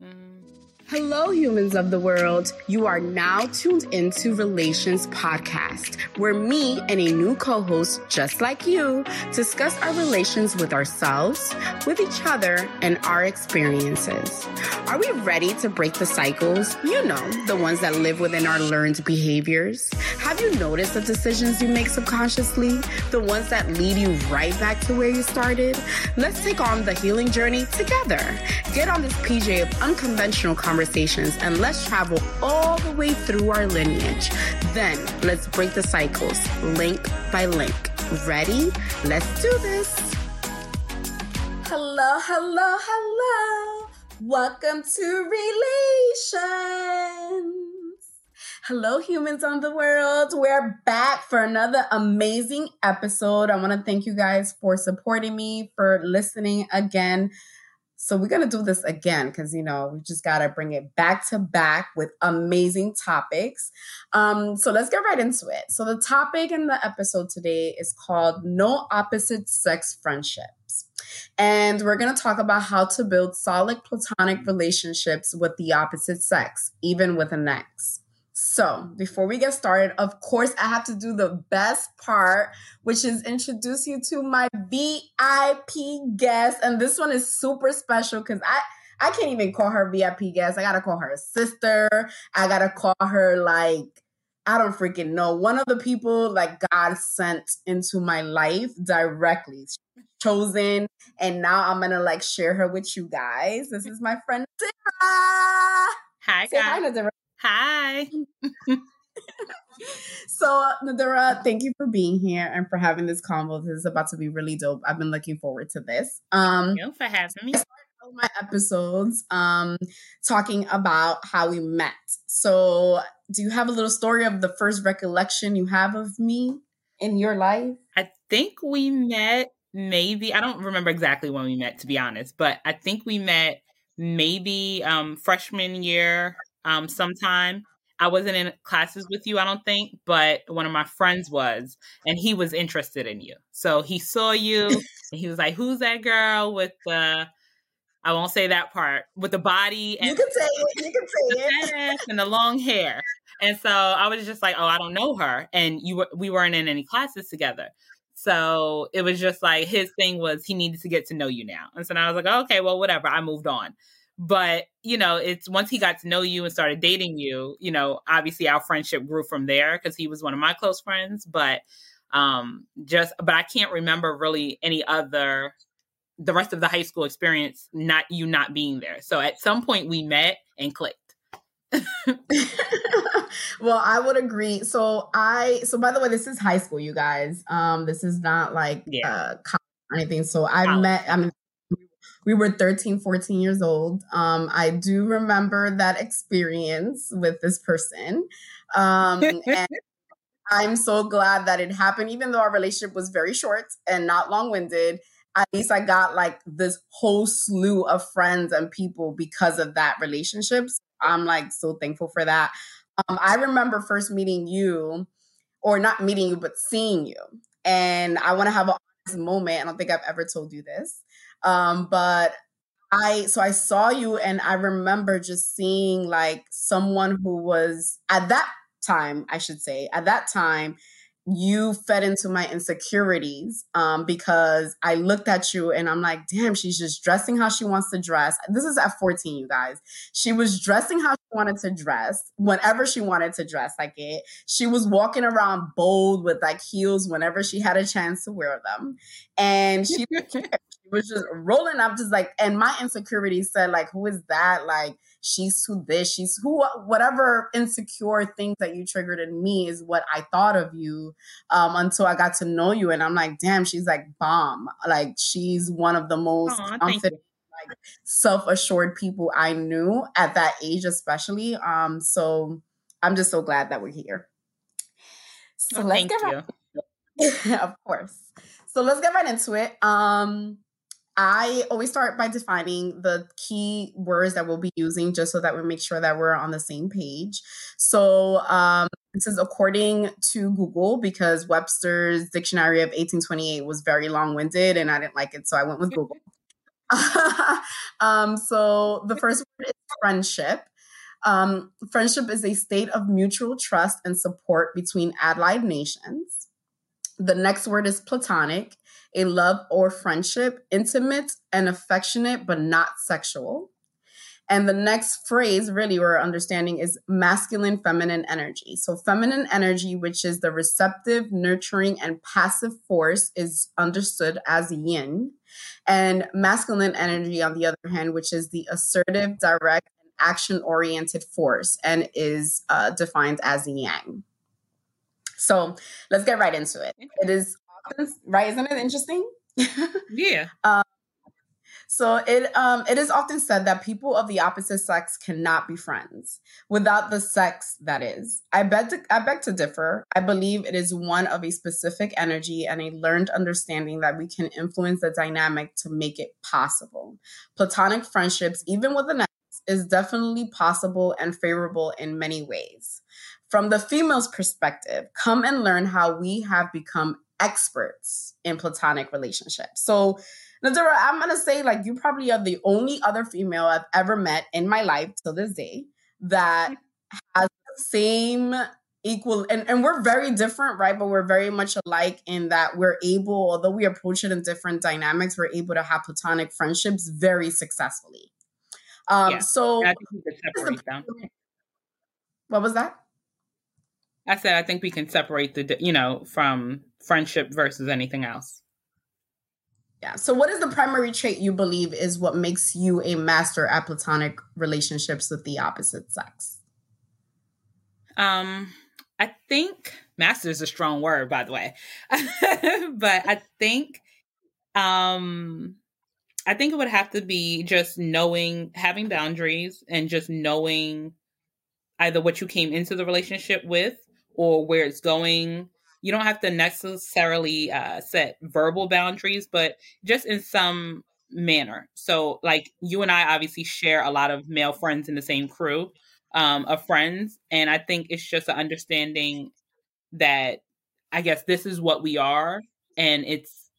Mm. Hello, humans of the world. You are now tuned into Relayshons Podcast, where me and a new co host, just like you, discuss our relations with ourselves, with each other, and our experiences. Are we ready to break the cycles? You know, the ones that live within our learned behaviors. Have you noticed the decisions you make subconsciously? The ones that lead you right back to where you started? Let's take on the healing journey together. Get on this PJ of unconventional conversations conversations and let's travel all the way through our lineage. Then let's break the cycles link by link. Ready? Let's do this. Hello, hello, hello. Welcome to Relayshons. Hello, humans on the world. We're back for another amazing episode. I want to thank you guys for supporting me, for listening again. So we're going to do this again because, you know, we just got to bring it back to back with amazing topics. Um, so let's get right into it. So the topic in the episode today is called No Opposite Sex Friendships. And we're going to talk about how to build solid platonic relationships with the opposite sex, even with an ex. So, before we get started, of course, I have to do the best part, which is introduce you to my VIP guest. And this one is super special because I I can't even call her VIP guest. I gotta call her sister. I gotta call her like I don't freaking know. One of the people like God sent into my life directly, chosen, and now I'm gonna like share her with you guys. This is my friend Dara. Hi, Say hi, Nadira. Hi. so, Nadira, thank you for being here and for having this convo. This is about to be really dope. I've been looking forward to this. Um, thank you for having me. All my episodes um, talking about how we met. So, do you have a little story of the first recollection you have of me in your life? I think we met maybe, I don't remember exactly when we met, to be honest, but I think we met maybe um, freshman year um, sometime. I wasn't in classes with you, I don't think, but one of my friends was, and he was interested in you. So he saw you and he was like, Who's that girl with the I won't say that part with the body and you can say it, you can say it and the long hair. And so I was just like, Oh, I don't know her. And you were we weren't in any classes together. So it was just like his thing was he needed to get to know you now. And so now I was like, okay, well, whatever. I moved on. But, you know, it's once he got to know you and started dating you, you know, obviously our friendship grew from there because he was one of my close friends. But um just but I can't remember really any other the rest of the high school experience not you not being there. So at some point we met and clicked. well, I would agree. So I so by the way, this is high school, you guys. Um, this is not like yeah. uh anything. So I met I mean we were 13, 14 years old. Um, I do remember that experience with this person. Um, and I'm so glad that it happened, even though our relationship was very short and not long winded. At least I got like this whole slew of friends and people because of that relationships. I'm like so thankful for that. Um, I remember first meeting you, or not meeting you, but seeing you. And I want to have a moment. I don't think I've ever told you this. Um, but I so I saw you and I remember just seeing like someone who was at that time, I should say, at that time, you fed into my insecurities um, because I looked at you and I'm like, damn, she's just dressing how she wants to dress. This is at 14, you guys. She was dressing how she wanted to dress whenever she wanted to dress like it. She was walking around bold with like heels whenever she had a chance to wear them. And she was just rolling up, just like, and my insecurity said, like, who is that? Like, she's who this, she's who, whatever insecure things that you triggered in me is what I thought of you um, until I got to know you. And I'm like, damn, she's like bomb. Like, she's one of the most Aww, confident like self-assured people I knew at that age, especially. Um, so I'm just so glad that we're here. So oh, let's get right- of course. So let's get right into it. Um, I always start by defining the key words that we'll be using just so that we make sure that we're on the same page. So, um, this is according to Google because Webster's Dictionary of 1828 was very long winded and I didn't like it, so I went with Google. um, so, the first word is friendship. Um, friendship is a state of mutual trust and support between allied nations. The next word is platonic, a love or friendship, intimate and affectionate, but not sexual. And the next phrase, really, we're understanding is masculine feminine energy. So, feminine energy, which is the receptive, nurturing, and passive force, is understood as yin. And masculine energy, on the other hand, which is the assertive, direct, and action oriented force, and is uh, defined as yang. So, let's get right into it. It is right? Isn't it interesting? yeah. um, so it um it is often said that people of the opposite sex cannot be friends without the sex that is. I beg to I beg to differ. I believe it is one of a specific energy and a learned understanding that we can influence the dynamic to make it possible. Platonic friendships, even with an ex, is definitely possible and favorable in many ways. From the female's perspective, come and learn how we have become experts in platonic relationships. So Nadira, I'm gonna say like you probably are the only other female I've ever met in my life till this day that has the same equal and, and we're very different, right? But we're very much alike in that we're able, although we approach it in different dynamics, we're able to have platonic friendships very successfully. Um yeah, so what was that? I said I think we can separate the you know from friendship versus anything else. Yeah. So, what is the primary trait you believe is what makes you a master at platonic relationships with the opposite sex? Um, I think master is a strong word, by the way, but I think, um, I think it would have to be just knowing, having boundaries, and just knowing either what you came into the relationship with or where it's going you don't have to necessarily uh, set verbal boundaries, but just in some manner. So, like you and I obviously share a lot of male friends in the same crew um, of friends, and I think it's just an understanding that I guess this is what we are, and it's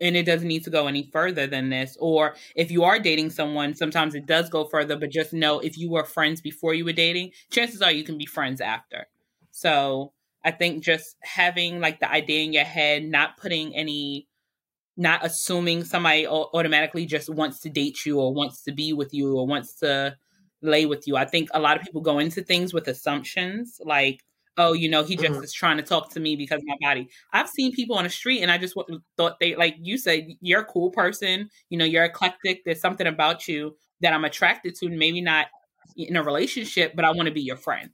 and it doesn't need to go any further than this. Or if you are dating someone, sometimes it does go further, but just know if you were friends before you were dating, chances are you can be friends after. So I think just having like the idea in your head, not putting any, not assuming somebody automatically just wants to date you or wants to be with you or wants to lay with you. I think a lot of people go into things with assumptions like, oh, you know, he just mm-hmm. is trying to talk to me because my body. I've seen people on the street and I just thought they, like you said, you're a cool person, you know, you're eclectic. There's something about you that I'm attracted to, maybe not in a relationship, but I want to be your friend.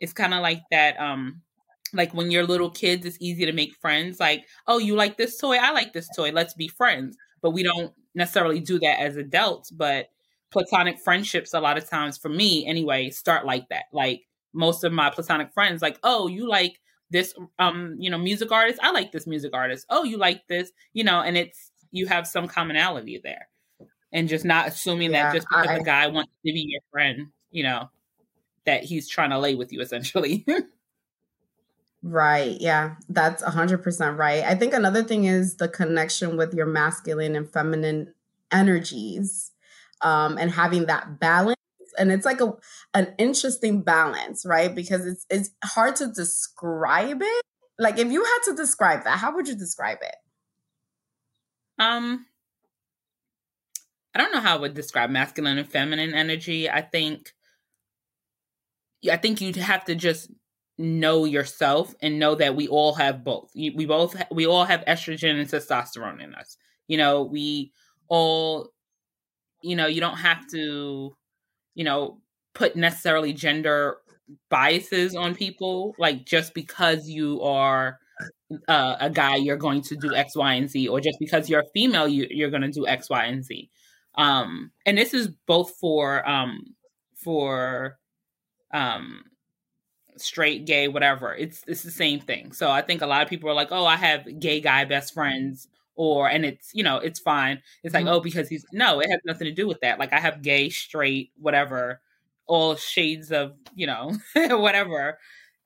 It's kind of like that. Um, like when you're little kids, it's easy to make friends. Like, oh, you like this toy? I like this toy. Let's be friends. But we don't necessarily do that as adults. But platonic friendships, a lot of times for me anyway, start like that. Like most of my platonic friends, like, oh, you like this, um, you know, music artist? I like this music artist. Oh, you like this, you know, and it's you have some commonality there, and just not assuming yeah, that just because I, the guy wants to be your friend, you know, that he's trying to lay with you essentially. Right. Yeah. That's 100% right. I think another thing is the connection with your masculine and feminine energies um, and having that balance. And it's like a an interesting balance, right? Because it's it's hard to describe it. Like if you had to describe that, how would you describe it? Um I don't know how I would describe masculine and feminine energy. I think I think you'd have to just know yourself and know that we all have both. We both we all have estrogen and testosterone in us. You know, we all you know, you don't have to you know, put necessarily gender biases on people like just because you are uh, a guy you're going to do x y and z or just because you're a female you, you're going to do x y and z um and this is both for um for um straight, gay, whatever. It's it's the same thing. So I think a lot of people are like, "Oh, I have gay guy best friends." Or and it's you know it's fine. It's like mm-hmm. oh because he's no it has nothing to do with that. Like I have gay, straight, whatever, all shades of you know whatever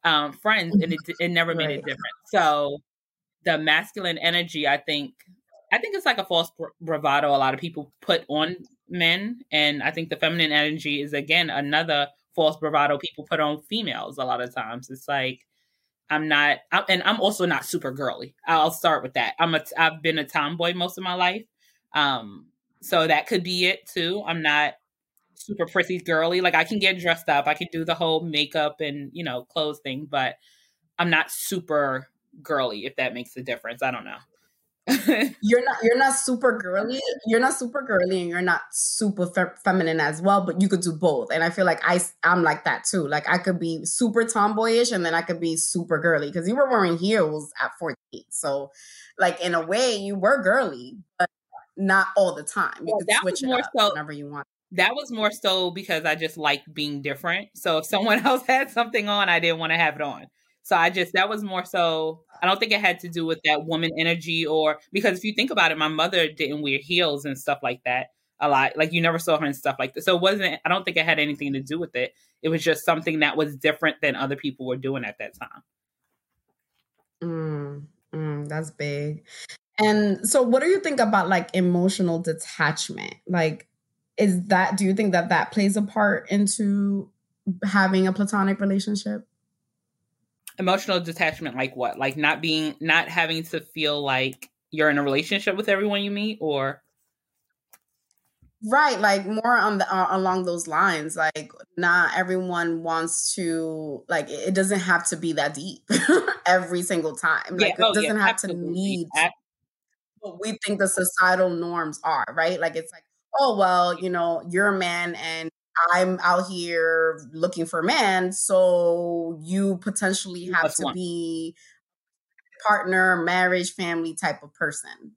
um, friends, and it it never right. made a difference. So the masculine energy, I think, I think it's like a false bravado. A lot of people put on men. And I think the feminine energy is again another false bravado people put on females a lot of times. It's like I'm not, I'm, and I'm also not super girly. I'll start with that. I'm a, I've been a tomboy most of my life, um, so that could be it too. I'm not super pretty girly. Like I can get dressed up, I can do the whole makeup and you know clothes thing, but I'm not super girly. If that makes a difference, I don't know. you're not you're not super girly you're not super girly and you're not super fe- feminine as well but you could do both. And i feel like i i'm like that too. Like i could be super tomboyish and then i could be super girly because you were wearing heels at 14 so like in a way you were girly but not all the time. You well, could switch it up so, whenever you want. that was more so because i just like being different. So if someone else had something on i didn't want to have it on so I just that was more so I don't think it had to do with that woman energy or because if you think about it, my mother didn't wear heels and stuff like that a lot. Like you never saw her and stuff like that. So it wasn't I don't think it had anything to do with it. It was just something that was different than other people were doing at that time. Mm, mm, that's big. And so what do you think about like emotional detachment? Like is that do you think that that plays a part into having a platonic relationship? Emotional detachment like what? Like not being not having to feel like you're in a relationship with everyone you meet or? Right like more on the uh, along those lines like not everyone wants to like it doesn't have to be that deep every single time like yeah, oh, it doesn't yeah, have absolutely. to need what we think the societal norms are right? Like it's like oh well you know you're a man and I'm out here looking for a man, so you potentially have That's to one. be partner, marriage, family type of person.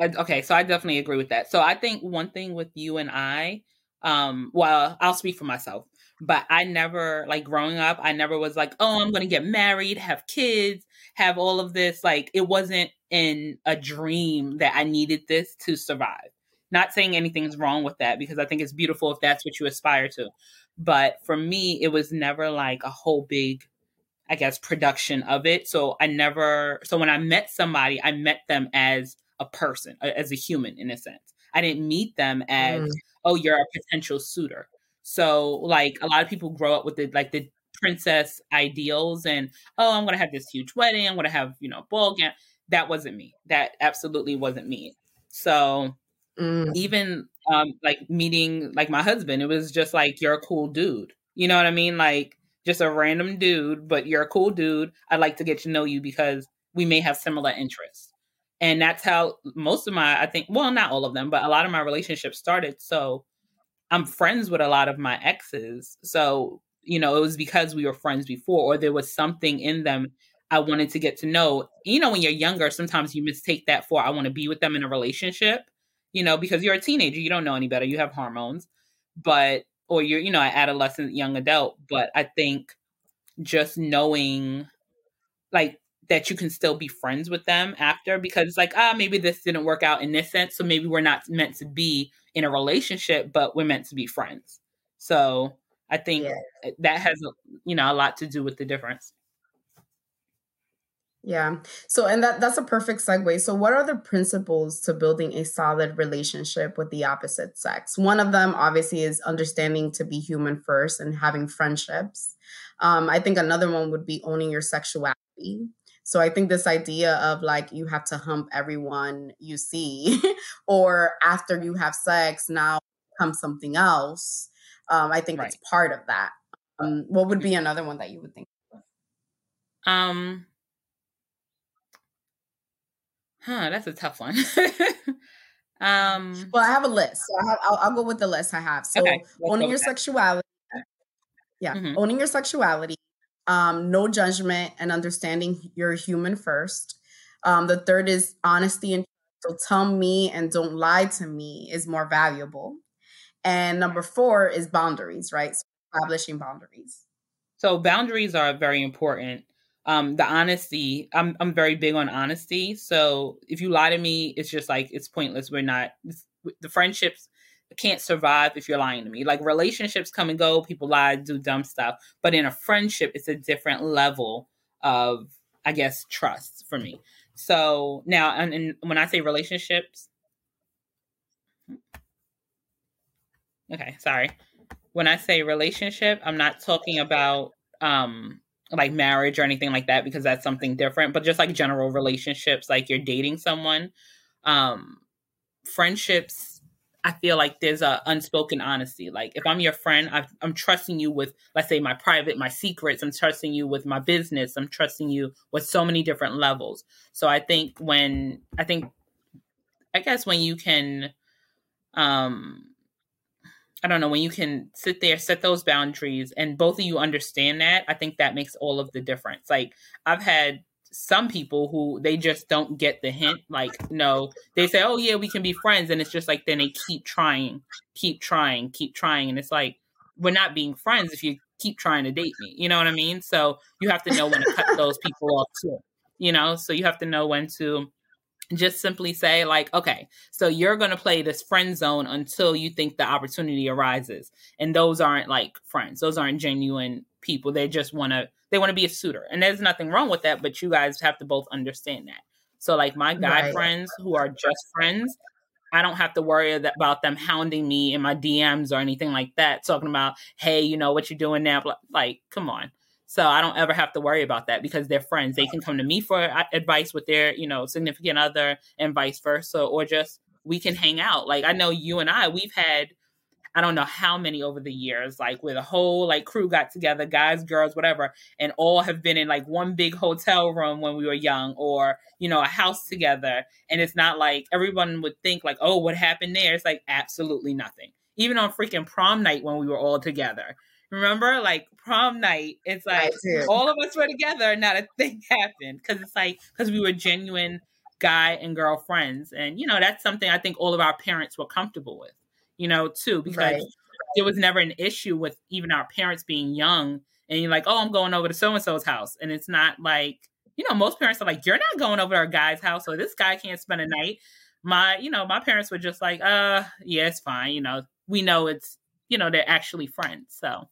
Okay, so I definitely agree with that. So I think one thing with you and I, um, well, I'll speak for myself, but I never like growing up, I never was like, oh, I'm gonna get married, have kids, have all of this. Like it wasn't in a dream that I needed this to survive. Not saying anything's wrong with that because I think it's beautiful if that's what you aspire to. But for me, it was never like a whole big, I guess, production of it. So I never, so when I met somebody, I met them as a person, as a human in a sense. I didn't meet them as, mm. oh, you're a potential suitor. So like a lot of people grow up with the like the princess ideals and oh, I'm gonna have this huge wedding, I'm gonna have, you know, ball gown. That wasn't me. That absolutely wasn't me. So Mm. Even um, like meeting like my husband, it was just like you're a cool dude. You know what I mean? Like just a random dude, but you're a cool dude. I'd like to get to know you because we may have similar interests. And that's how most of my, I think, well, not all of them, but a lot of my relationships started. So I'm friends with a lot of my exes. So, you know, it was because we were friends before, or there was something in them I wanted to get to know. You know, when you're younger, sometimes you mistake that for I want to be with them in a relationship you know, because you're a teenager, you don't know any better, you have hormones, but, or you're, you know, an adolescent, young adult. But I think just knowing, like, that you can still be friends with them after because it's like, ah, maybe this didn't work out in this sense. So maybe we're not meant to be in a relationship, but we're meant to be friends. So I think yeah. that has, you know, a lot to do with the difference. Yeah. So and that that's a perfect segue. So what are the principles to building a solid relationship with the opposite sex? One of them obviously is understanding to be human first and having friendships. Um, I think another one would be owning your sexuality. So I think this idea of like you have to hump everyone you see, or after you have sex, now comes something else. Um, I think right. it's part of that. Um, what would be another one that you would think? Of? Um, Huh, that's a tough one. um, well, I have a list. So I will I'll go with the list I have. So okay, owning your sexuality. Yeah, mm-hmm. owning your sexuality. Um, no judgment and understanding you're human first. Um, the third is honesty and so tell me and don't lie to me is more valuable. And number four is boundaries, right? So establishing boundaries. So boundaries are very important um the honesty i'm i'm very big on honesty. So if you lie to me it's just like it's pointless. We're not the friendships can't survive if you're lying to me. Like relationships come and go. People lie do dumb stuff. But in a friendship it's a different level of i guess trust for me. So now and, and when i say relationships okay, sorry. When I say relationship, I'm not talking about um like marriage or anything like that because that's something different, but just like general relationships, like you're dating someone. Um friendships I feel like there's a unspoken honesty. Like if I'm your friend, i am trusting you with, let's say, my private, my secrets. I'm trusting you with my business. I'm trusting you with so many different levels. So I think when I think, I guess when you can, um, I don't know, when you can sit there, set those boundaries, and both of you understand that, I think that makes all of the difference. Like I've had some people who they just don't get the hint. Like, no, they say, oh, yeah, we can be friends. And it's just like, then they keep trying, keep trying, keep trying. And it's like, we're not being friends if you keep trying to date me. You know what I mean? So you have to know when to cut those people off too. You know, so you have to know when to just simply say like okay so you're going to play this friend zone until you think the opportunity arises and those aren't like friends those aren't genuine people they just want to they want to be a suitor and there's nothing wrong with that but you guys have to both understand that so like my guy right. friends who are just friends I don't have to worry about them hounding me in my DMs or anything like that, talking about, hey, you know, what you're doing now. Like, come on. So I don't ever have to worry about that because they're friends. They can come to me for advice with their, you know, significant other and vice versa, or just we can hang out. Like I know you and I, we've had, I don't know how many over the years, like where the whole like crew got together, guys, girls, whatever, and all have been in like one big hotel room when we were young, or you know, a house together. And it's not like everyone would think like, oh, what happened there? It's like absolutely nothing. Even on freaking prom night when we were all together Remember, like prom night, it's like all of us were together, and not a thing happened because it's like because we were genuine guy and girl friends, and you know that's something I think all of our parents were comfortable with, you know, too, because right. there was never an issue with even our parents being young and you're like, oh, I'm going over to so and so's house, and it's not like you know most parents are like, you're not going over to our guy's house, so this guy can't spend a night. My, you know, my parents were just like, uh, yeah, it's fine. You know, we know it's, you know, they're actually friends. So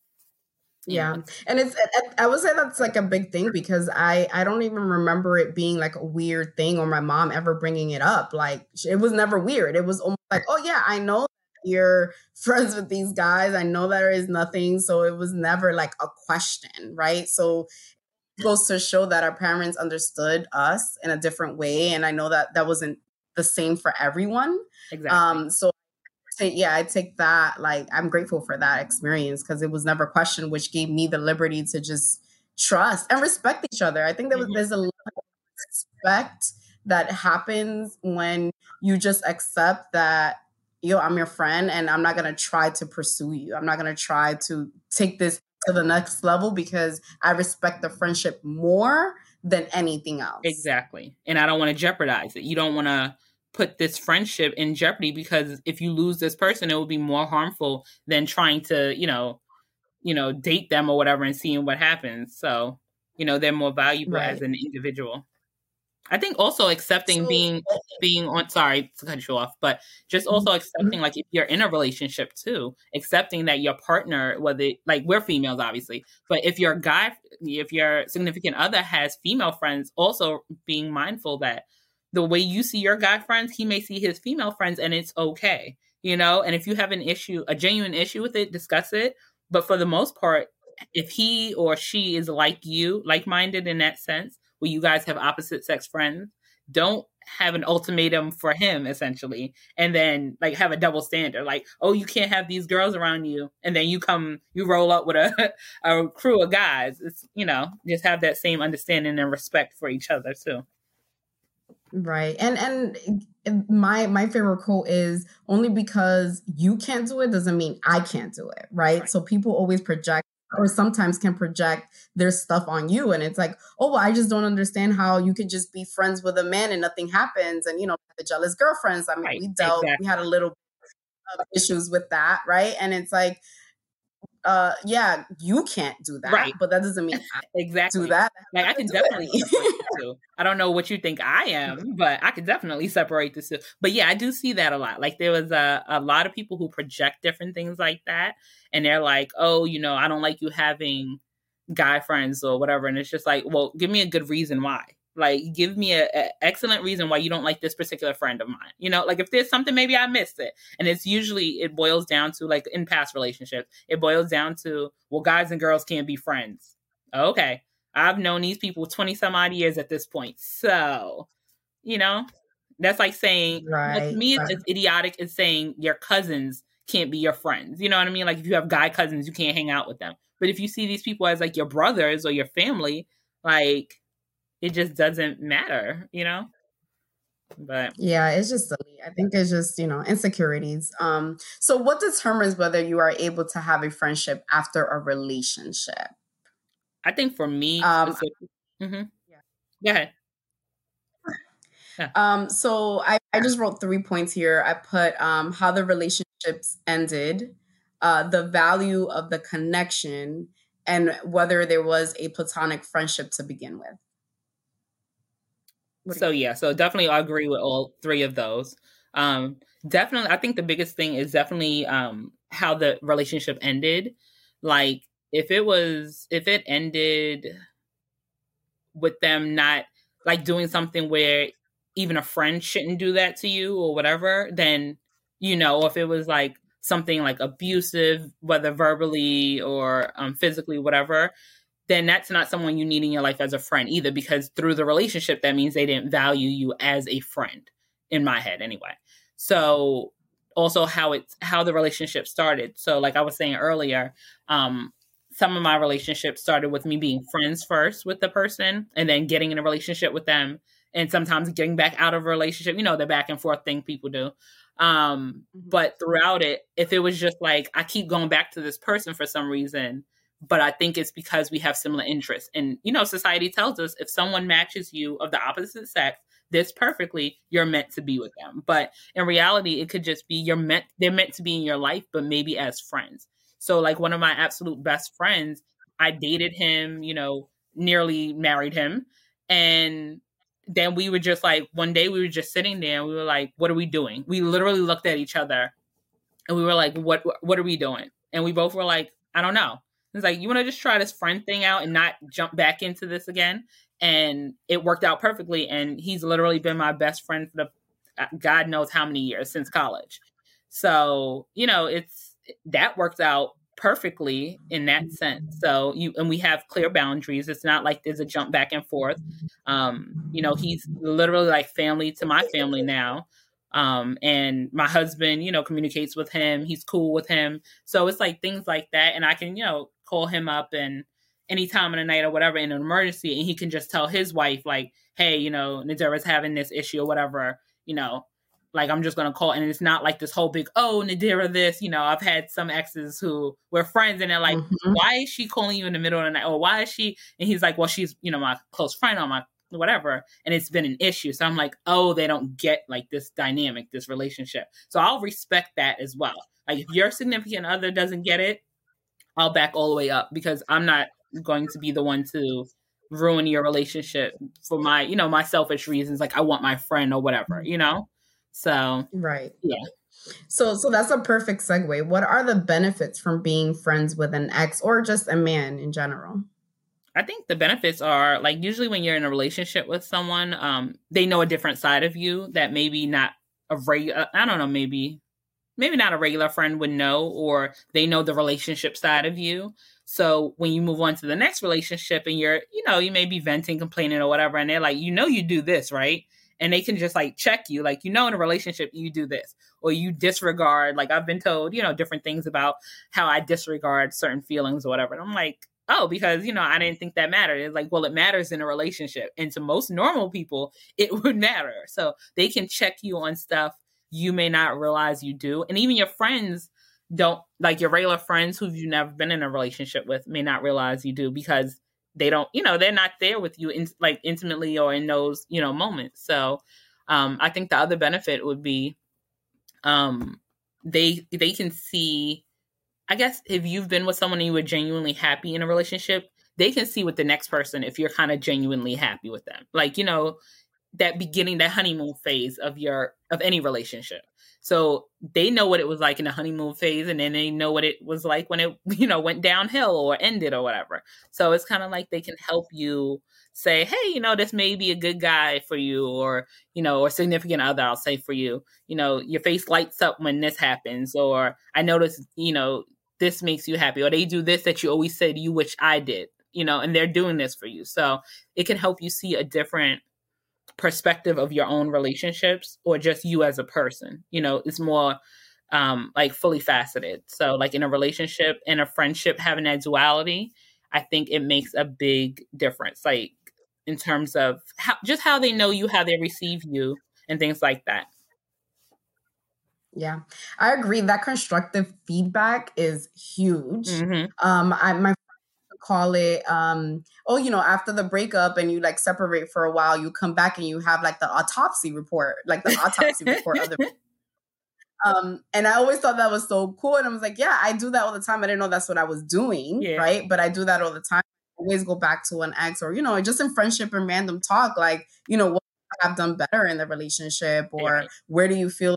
yeah. And it's i would say that's like a big thing because i i don't even remember it being like a weird thing or my mom ever bringing it up. Like it was never weird. It was almost like oh yeah i know you're friends with these guys. I know that there is nothing. So it was never like a question right? So it goes to show that our parents understood us in a different way and i know that that wasn't the same for everyone. Exactly. um so yeah, I take that like I'm grateful for that experience because it was never questioned, which gave me the liberty to just trust and respect each other. I think there was mm-hmm. there's a lot of respect that happens when you just accept that yo, I'm your friend and I'm not gonna try to pursue you. I'm not gonna try to take this to the next level because I respect the friendship more than anything else. Exactly. And I don't want to jeopardize it. You don't want to put this friendship in jeopardy because if you lose this person, it will be more harmful than trying to, you know, you know, date them or whatever and seeing what happens. So, you know, they're more valuable right. as an individual. I think also accepting so, being being on sorry to cut you off, but just mm-hmm. also accepting like if you're in a relationship too, accepting that your partner, whether like we're females obviously, but if your guy if your significant other has female friends, also being mindful that the way you see your guy friends, he may see his female friends, and it's okay, you know. And if you have an issue, a genuine issue with it, discuss it. But for the most part, if he or she is like you, like minded in that sense, where you guys have opposite sex friends, don't have an ultimatum for him essentially and then like have a double standard like oh you can't have these girls around you and then you come you roll up with a, a crew of guys it's you know just have that same understanding and respect for each other too Right. And and my my favorite quote is only because you can't do it doesn't mean I can't do it, right? right? So people always project or sometimes can project their stuff on you and it's like, "Oh, well, I just don't understand how you could just be friends with a man and nothing happens." And you know, the jealous girlfriends, I mean, right. we dealt exactly. we had a little of issues with that, right? And it's like uh yeah you can't do that right. but that doesn't mean exactly do that like i can definitely i don't know what you think i am but i could definitely separate the two. But yeah i do see that a lot. Like there was a, a lot of people who project different things like that and they're like oh you know i don't like you having guy friends or whatever and it's just like well give me a good reason why Like, give me an excellent reason why you don't like this particular friend of mine. You know, like if there's something, maybe I missed it. And it's usually, it boils down to like in past relationships, it boils down to, well, guys and girls can't be friends. Okay. I've known these people 20 some odd years at this point. So, you know, that's like saying, right, to me, right. it's idiotic. It's saying your cousins can't be your friends. You know what I mean? Like if you have guy cousins, you can't hang out with them. But if you see these people as like your brothers or your family, like it just doesn't matter, you know? But yeah, it's just silly. I think it's just, you know, insecurities. Um, so what determines whether you are able to have a friendship after a relationship? I think for me, um, mm-hmm. yeah. Go ahead. Yeah. Um, so I, I just wrote three points here. I put um, how the relationships ended, uh, the value of the connection, and whether there was a platonic friendship to begin with. So yeah, so definitely I agree with all three of those. Um, definitely, I think the biggest thing is definitely um, how the relationship ended. Like if it was, if it ended with them not like doing something where even a friend shouldn't do that to you or whatever, then you know, if it was like something like abusive, whether verbally or um, physically, whatever, then that's not someone you need in your life as a friend either, because through the relationship, that means they didn't value you as a friend, in my head anyway. So also how it's how the relationship started. So like I was saying earlier, um, some of my relationships started with me being friends first with the person and then getting in a relationship with them and sometimes getting back out of a relationship, you know, the back and forth thing people do. Um, mm-hmm. but throughout it, if it was just like I keep going back to this person for some reason, but I think it's because we have similar interests. And you know, society tells us if someone matches you of the opposite sex this perfectly, you're meant to be with them. But in reality, it could just be you're meant they're meant to be in your life, but maybe as friends. So like one of my absolute best friends, I dated him, you know, nearly married him. And then we were just like one day we were just sitting there and we were like, what are we doing? We literally looked at each other and we were like, what what are we doing? And we both were like, I don't know. It's like, you want to just try this friend thing out and not jump back into this again? And it worked out perfectly. And he's literally been my best friend for the uh, God knows how many years since college. So, you know, it's that worked out perfectly in that sense. So you and we have clear boundaries. It's not like there's a jump back and forth. Um, you know, he's literally like family to my family now. Um, and my husband, you know, communicates with him. He's cool with him. So it's like things like that. And I can, you know, call him up and any time of the night or whatever in an emergency, and he can just tell his wife, like, hey, you know, Nadira's having this issue or whatever, you know, like I'm just gonna call and it's not like this whole big oh Nadira this you know I've had some exes who were friends and they're like mm-hmm. why is she calling you in the middle of the night? Or why is she and he's like well she's you know my close friend or my whatever and it's been an issue. So I'm like oh they don't get like this dynamic this relationship. So I'll respect that as well. Like if your significant other doesn't get it I'll back all the way up because I'm not going to be the one to ruin your relationship for my you know my selfish reasons like I want my friend or whatever you know so, right. Yeah. So, so that's a perfect segue. What are the benefits from being friends with an ex or just a man in general? I think the benefits are like usually when you're in a relationship with someone, um, they know a different side of you that maybe not a regular. I don't know, maybe maybe not a regular friend would know, or they know the relationship side of you. So when you move on to the next relationship and you're, you know, you may be venting, complaining, or whatever, and they're like, you know, you do this, right? and they can just like check you like you know in a relationship you do this or you disregard like i've been told you know different things about how i disregard certain feelings or whatever and i'm like oh because you know i didn't think that mattered it's like well it matters in a relationship and to most normal people it would matter so they can check you on stuff you may not realize you do. And even your friends don't like your regular friends who you've never been in a relationship with may not realize you do because they don't you know they're not there with you in like intimately or in those you know moments. So um i think the other benefit would be um they they can see i guess if you've been with someone and you were genuinely happy in a relationship they can see with the next person if you're kind of genuinely happy with them. Like you know that beginning, that honeymoon phase of your of any relationship. So they know what it was like in the honeymoon phase, and then they know what it was like when it, you know, went downhill or ended or whatever. So it's kind of like they can help you say, hey, you know, this may be a good guy for you, or you know, or significant other. I'll say for you, you know, your face lights up when this happens, or I notice, you know, this makes you happy, or they do this that you always said you wish I did, you know, and they're doing this for you. So it can help you see a different perspective of your own relationships or just you as a person. You know, it's more um like fully faceted. So like in a relationship in a friendship having that duality, I think it makes a big difference. Like in terms of how just how they know you, how they receive you and things like that. Yeah, I agree. That constructive feedback is huge. Mm-hmm. Um, I, my call it um oh you know after the breakup and you like separate for a while you come back and you have like the autopsy report like the autopsy report of the um and i always thought that was so cool and i was like yeah i do that all the time. I didn't know that's what i was doing yeah. right? But i do that all the time. I always go back to an ex or you know just in friendship and random talk like you know what i've done better in the relationship or yeah. where do you feel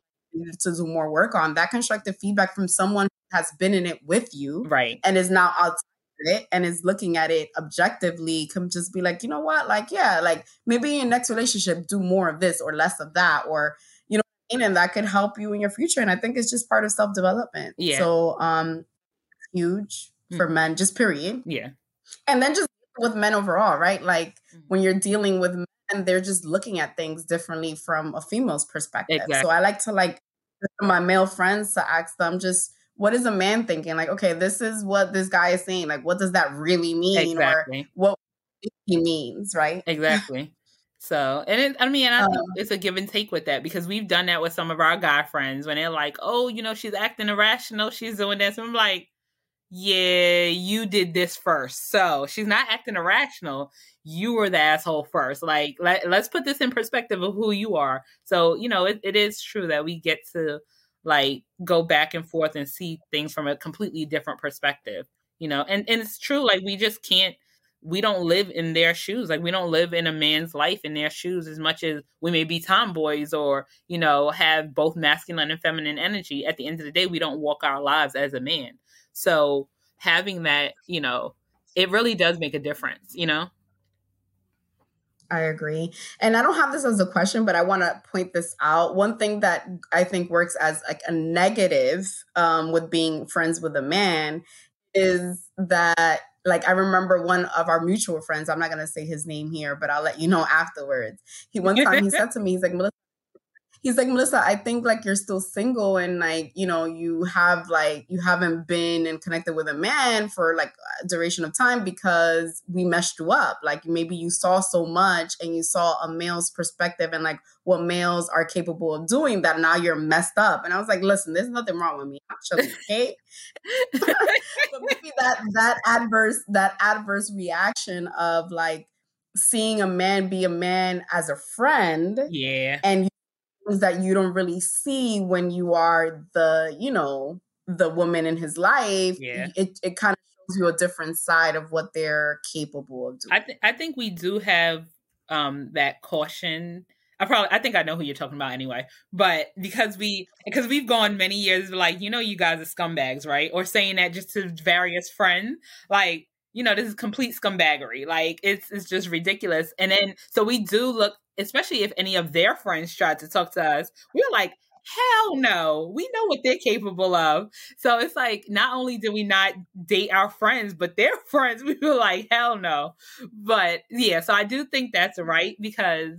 to do more work on? That constructive feedback from someone who has been in it with you right. and is now out it and is looking at it objectively can just be like, you know what? Like, yeah, like maybe in next relationship, do more of this or less of that, or you know, and that could help you in your future. And I think it's just part of self development. Yeah. So um huge mm. for men, just period. Yeah. And then just with men overall, right? Like mm. when you're dealing with men, they're just looking at things differently from a female's perspective. Exactly. So I like to like my male friends to ask them just what is a man thinking? Like, okay, this is what this guy is saying. Like, what does that really mean? Exactly. Or what he means, right? Exactly. So, and it, I mean, and I think um, it's a give and take with that because we've done that with some of our guy friends when they're like, oh, you know, she's acting irrational, she's doing this. And I'm like, yeah, you did this first. So she's not acting irrational. You were the asshole first. Like, let, let's put this in perspective of who you are. So, you know, it, it is true that we get to like go back and forth and see things from a completely different perspective you know? And and it's true like we just can't we don't live in their shoes like we don't live in a man's life in their shoes as much as we may be tomboys or you know have both masculine and feminine energy. At the end of the day we don't walk our lives as a man. So having that you know it really does make a difference you know I agree. And I don't have this as a question, but I want to point this out. One thing that I think works as like a negative um, with being friends with a man is that like I remember one of our mutual friends, I'm not gonna say his name here, but I'll let you know afterwards. He one time he said to me, he's like, Melissa, he's like melissa i think like you're still single and like you know you have like you haven't been and connected with a man for like a duration of time because we meshed you up. Like maybe you saw so much and you saw a male's perspective and like what males are capable of doing that now you're messed up. And i was like listen there's nothing wrong with me. I'm actually okay? But maybe that that adverse that adverse reaction of like seeing a man be a man as a friend yeah. and that you don't really see when you are the, you know, the woman in his life. Yeah. It, it kind of shows you a different side of what they're capable of doing. I, th- I think we do have um, that caution. I probably I think I know who you're talking about anyway. But because we because we've gone many years like, you know, you guys are scumbags, right? Or saying that just to various friends. Like, you know, this is complete scumbaggery. Like it's it's just ridiculous. And then so we do look especially if any of their friends tried to talk to us, we are like, hell no, we know what they're capable of. So it's like, not only did we not date our friends, but their friends, we were like, hell no. But yeah, so I do think that's right because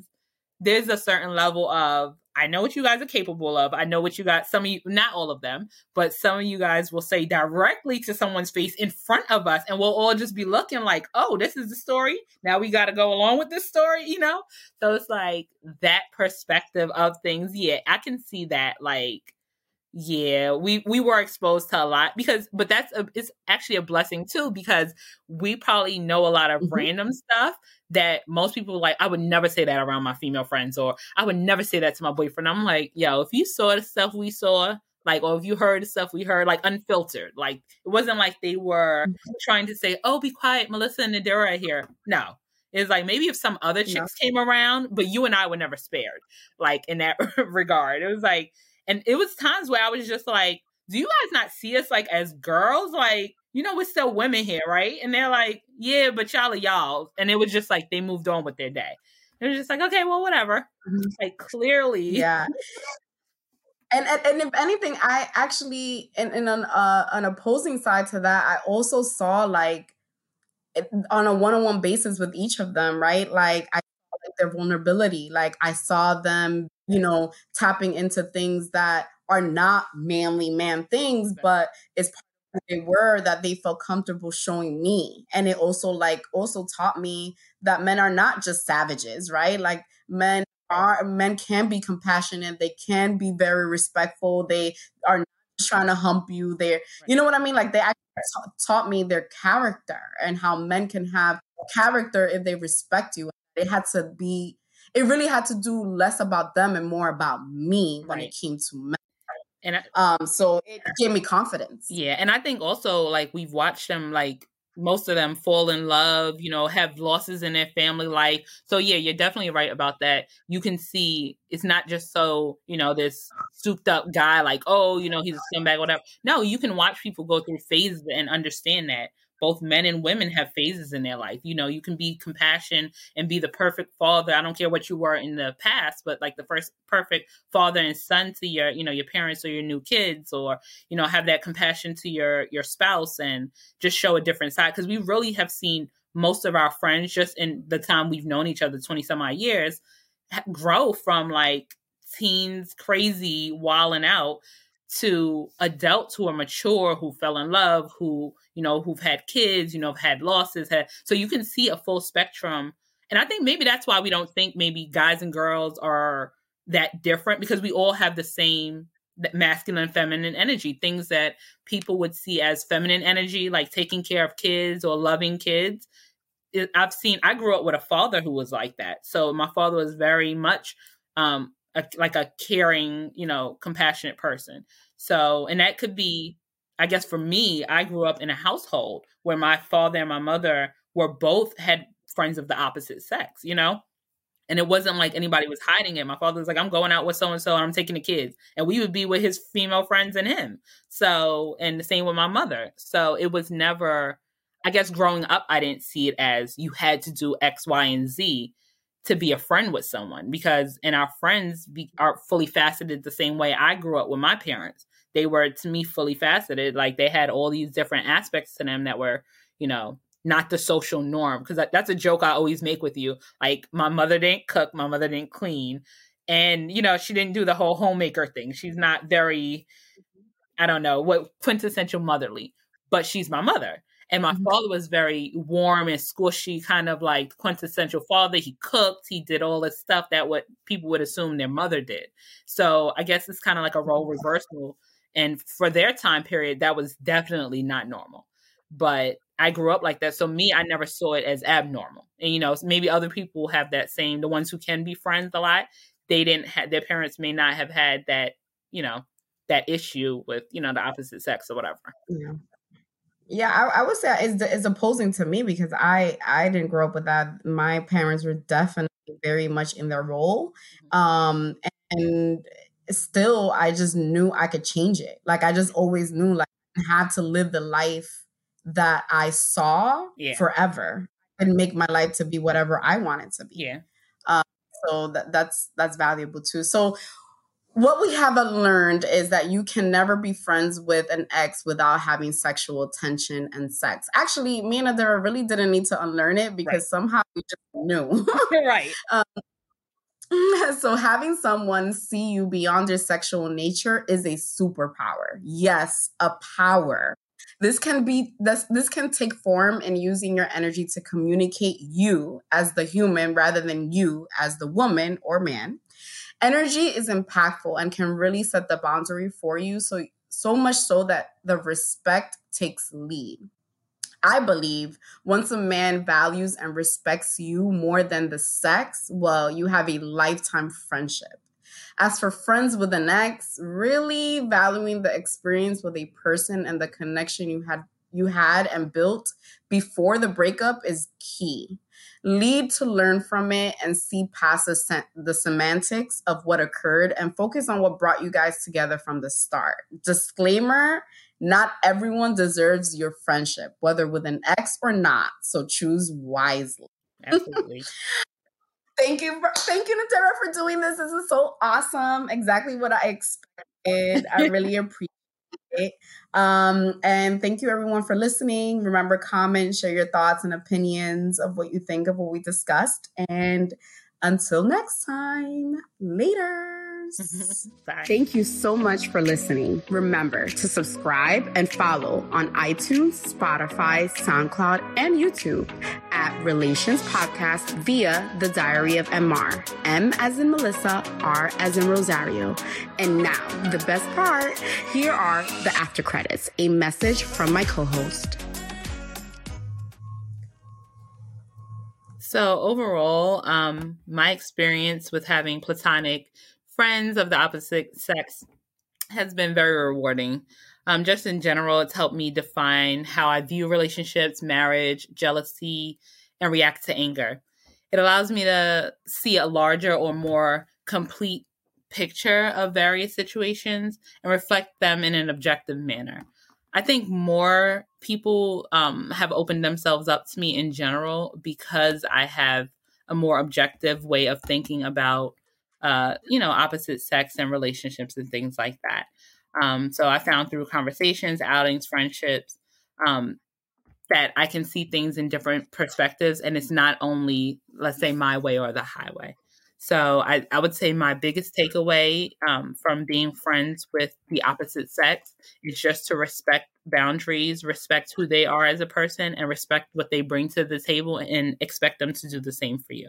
there's a certain level of I know what you guys are capable of. I know what you got. Some of you, not all of them, but some of you guys will say directly to someone's face in front of us, and we'll all just be looking like, oh, this is the story. Now we got to go along with this story, you know? So it's like that perspective of things. Yeah, I can see that. Like, yeah, we we were exposed to a lot because, but that's a, it's actually a blessing too because we probably know a lot of mm-hmm. random stuff that most people like. I would never say that around my female friends, or I would never say that to my boyfriend. I'm like, yo, if you saw the stuff we saw, like, or if you heard the stuff we heard, like unfiltered, like it wasn't like they were mm-hmm. trying to say, oh, be quiet, Melissa and Nadira are here. No, It's like maybe if some other chicks came around, but you and I were never spared, like in that regard. It was like, and it was times where I was just like, do you guys not see us like as girls? Like, you know, we're still women here, right? And they're like, yeah, but y'all are y'all. And it was just like they moved on with their day. It was just like, okay, well, whatever. Mm-hmm. Like clearly, yeah. And, and, and if anything, I actually, in, in an uh, an opposing side to that, I also saw like on a one on one basis with each of them, right? Like I like their vulnerability. Like I saw them, you know, tapping into things that are not manly man things, but it's they were that they felt comfortable showing me. And it also like also taught me that men are not just savages right? Like men are men can be compassionate. They can be very respectful. They are not trying to hump you. They're you know what i mean? Like they actually taught me their character and how men can have character if they respect you. They had to be it really had to do less about them and more about me when right. it came to men and I, um, so it gave me confidence. Yeah, and I think also like we've watched them like most of them fall in love, you know, have losses in their family life. So yeah, you're definitely right about that. You can see it's not just so, you know, this souped up guy like, oh, you know, he's a scumbag, or whatever. No, you can watch people go through phases and understand that both men and women have phases in their life. You know, you can be compassion and be the perfect father. I don't care what you were in the past, but like the first perfect father and son to your, you know, your parents or your new kids, or you know, have that compassion to your your spouse and just show a different side. Because we really have seen most of our friends just in the time we've known each other, twenty some odd years, grow from like teens crazy walling out to adults who are mature, who fell in love, who, you know, who've had kids, you know, have had losses. Had, so you can see a full spectrum. And I think maybe that's why we don't think maybe guys and girls are that different because we all have the same masculine and feminine energy things that people would see as feminine energy like taking care of kids or loving kids i've seen i grew up with a father who was like that so my father was very much um a, like a caring, you know, compassionate person. So, and that could be, I guess for me, I grew up in a household where my father and my mother were both had friends of the opposite sex, you know? And it wasn't like anybody was hiding it. My father was like, I'm going out with so and so and I'm taking the kids. And we would be with his female friends and him. So, and the same with my mother. So it was never, I guess growing up, I didn't see it as you had to do X, Y, and Z to be a friend with someone because and our friends be, are fully faceted the same way I grew up with my parents. They were to me fully faceted, like they had all these different aspects to them that were, you know, not the social norm. Because that, that's a joke I always make with you. Like my mother didn't cook, my mother didn't clean, and you know she didn't do the whole homemaker thing. She's not very, I don't know what quintessential motherly, but she's my mother. And my mm-hmm. father was very warm and squishy, kind of like quintessential father. He cooked, he did all this stuff that what people would assume their mother did. So I guess it's kind of like a role reversal. And for their time period, that was definitely not normal. But I grew up like that. So me, I never saw it as abnormal. And you know, maybe other people have that same, the ones who can be friends a lot, they didn't have their parents may not have had that, you know, that issue with, you know, the opposite sex or whatever. Yeah. Yeah, I, I would say it's, it's opposing to me because I I didn't grow up with that. My parents were definitely very much in their role, mm-hmm. um, and still I just knew I could change it. Like I just always knew like I had to live the life that I saw yeah. forever and make my life to be whatever I wanted to be. Yeah. Um, so that that's that's valuable too. So what we haven't learned is that you can never be friends with an ex without having sexual tension and sex. Actually, me and Adara really didn't need to unlearn it because right. somehow we just knew. right. Um, so having someone see you beyond your sexual nature is a superpower. Yes, a power. This can be this this can take form in using your energy to communicate you as the human rather than you as the woman or man energy is impactful and can really set the boundary for you so so much so that the respect takes lead I believe once a man values and respects you more than the sex, well, you have a lifetime friendship. As for friends with an ex, really valuing the experience with a person and the connection you had you had and built before the breakup is key. Lead to learn from it and see past the, se- the semantics of what occurred and focus on what brought you guys together from the start. Disclaimer not everyone deserves your friendship, whether with an ex or not. So choose wisely. Absolutely. thank you, for, thank you, Natera, for doing this. This is so awesome. Exactly what I expected. I really appreciate Um, and thank you everyone for listening. Remember, comment, share your thoughts and opinions of what you think of what we discussed. And until next time, later. Thank you so much for listening. Remember to subscribe and follow on iTunes, Spotify, SoundCloud, and YouTube at Relayshons Podcast via The Diary of MR. M as in Melissa, R as in Rosario. And now, the best part here are the after credits, a message from my co host. So overall, um, my experience with having platonic friends of the opposite sex has been very rewarding. Um, just in general, it's helped me define how I view relationships, marriage, jealousy, and react to anger. It allows me to see a larger or more complete picture of various situations and reflect them in an objective manner. I think more people um, have opened themselves up to me in general because I have a more objective way of thinking about, uh, you know, opposite sex and relationships and things like that. Um, so I found through conversations, outings, friendships, um, that I can see things in different perspectives, and it's not only, let's say, my way or the highway. So I, I would say my biggest takeaway um, from being friends with the opposite sex is just to respect boundaries, respect who they are as a person, and respect what they bring to the table, and expect them to do the same for you.